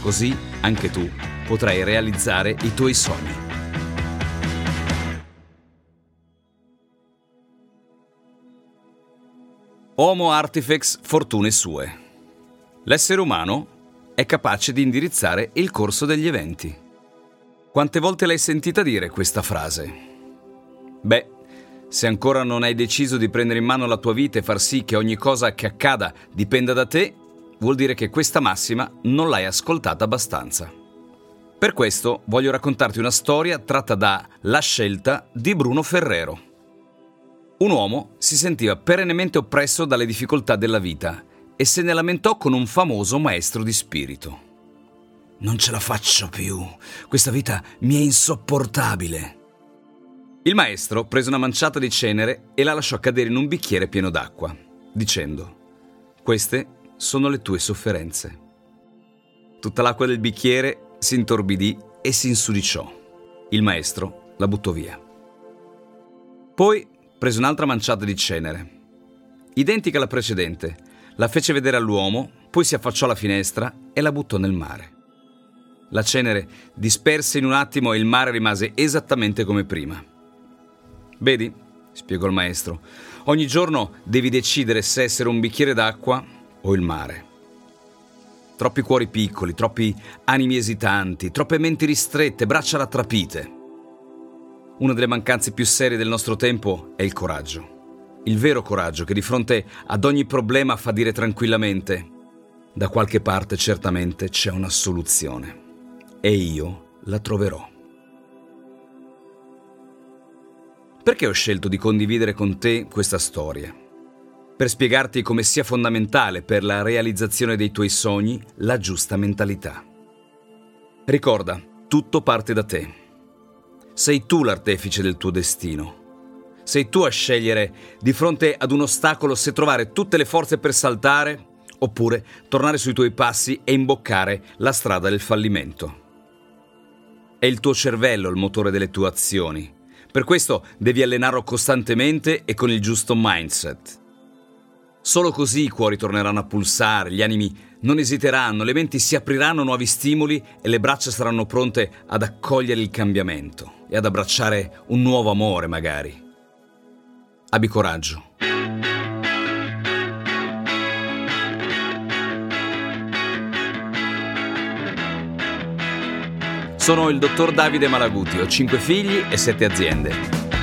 Così anche tu potrai realizzare i tuoi sogni. Homo Artifex Fortune Sue. L'essere umano è capace di indirizzare il corso degli eventi. Quante volte l'hai sentita dire questa frase? Beh, se ancora non hai deciso di prendere in mano la tua vita e far sì che ogni cosa che accada dipenda da te, vuol dire che questa massima non l'hai ascoltata abbastanza. Per questo voglio raccontarti una storia tratta da La scelta di Bruno Ferrero. Un uomo si sentiva perennemente oppresso dalle difficoltà della vita e se ne lamentò con un famoso maestro di spirito. Non ce la faccio più, questa vita mi è insopportabile. Il maestro prese una manciata di cenere e la lasciò cadere in un bicchiere pieno d'acqua, dicendo, queste sono le tue sofferenze. Tutta l'acqua del bicchiere si intorbidì e si insudiciò. Il maestro la buttò via. Poi prese un'altra manciata di cenere, identica alla precedente, la fece vedere all'uomo, poi si affacciò alla finestra e la buttò nel mare. La cenere disperse in un attimo e il mare rimase esattamente come prima. Vedi, spiegò il maestro, ogni giorno devi decidere se essere un bicchiere d'acqua o il mare. Troppi cuori piccoli, troppi animi esitanti, troppe menti ristrette, braccia rattrapite. Una delle mancanze più serie del nostro tempo è il coraggio. Il vero coraggio che di fronte ad ogni problema fa dire tranquillamente da qualche parte certamente c'è una soluzione e io la troverò. Perché ho scelto di condividere con te questa storia? Per spiegarti come sia fondamentale per la realizzazione dei tuoi sogni la giusta mentalità. Ricorda, tutto parte da te. Sei tu l'artefice del tuo destino. Sei tu a scegliere di fronte ad un ostacolo se trovare tutte le forze per saltare oppure tornare sui tuoi passi e imboccare la strada del fallimento. È il tuo cervello il motore delle tue azioni. Per questo devi allenarlo costantemente e con il giusto mindset. Solo così i cuori torneranno a pulsare, gli animi non esiteranno, le menti si apriranno a nuovi stimoli e le braccia saranno pronte ad accogliere il cambiamento e ad abbracciare un nuovo amore magari. Abbi coraggio. Sono il dottor Davide Malaguti, ho cinque figli e sette aziende.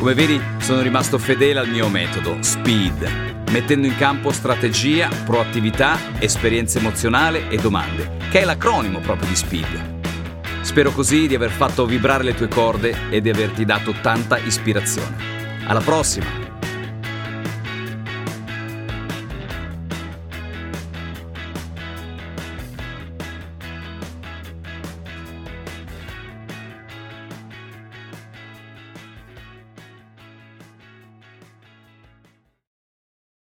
Come vedi, sono rimasto fedele al mio metodo, SPEED, mettendo in campo strategia, proattività, esperienza emozionale e domande, che è l'acronimo proprio di SPEED. Spero così di aver fatto vibrare le tue corde e di averti dato tanta ispirazione. Alla prossima!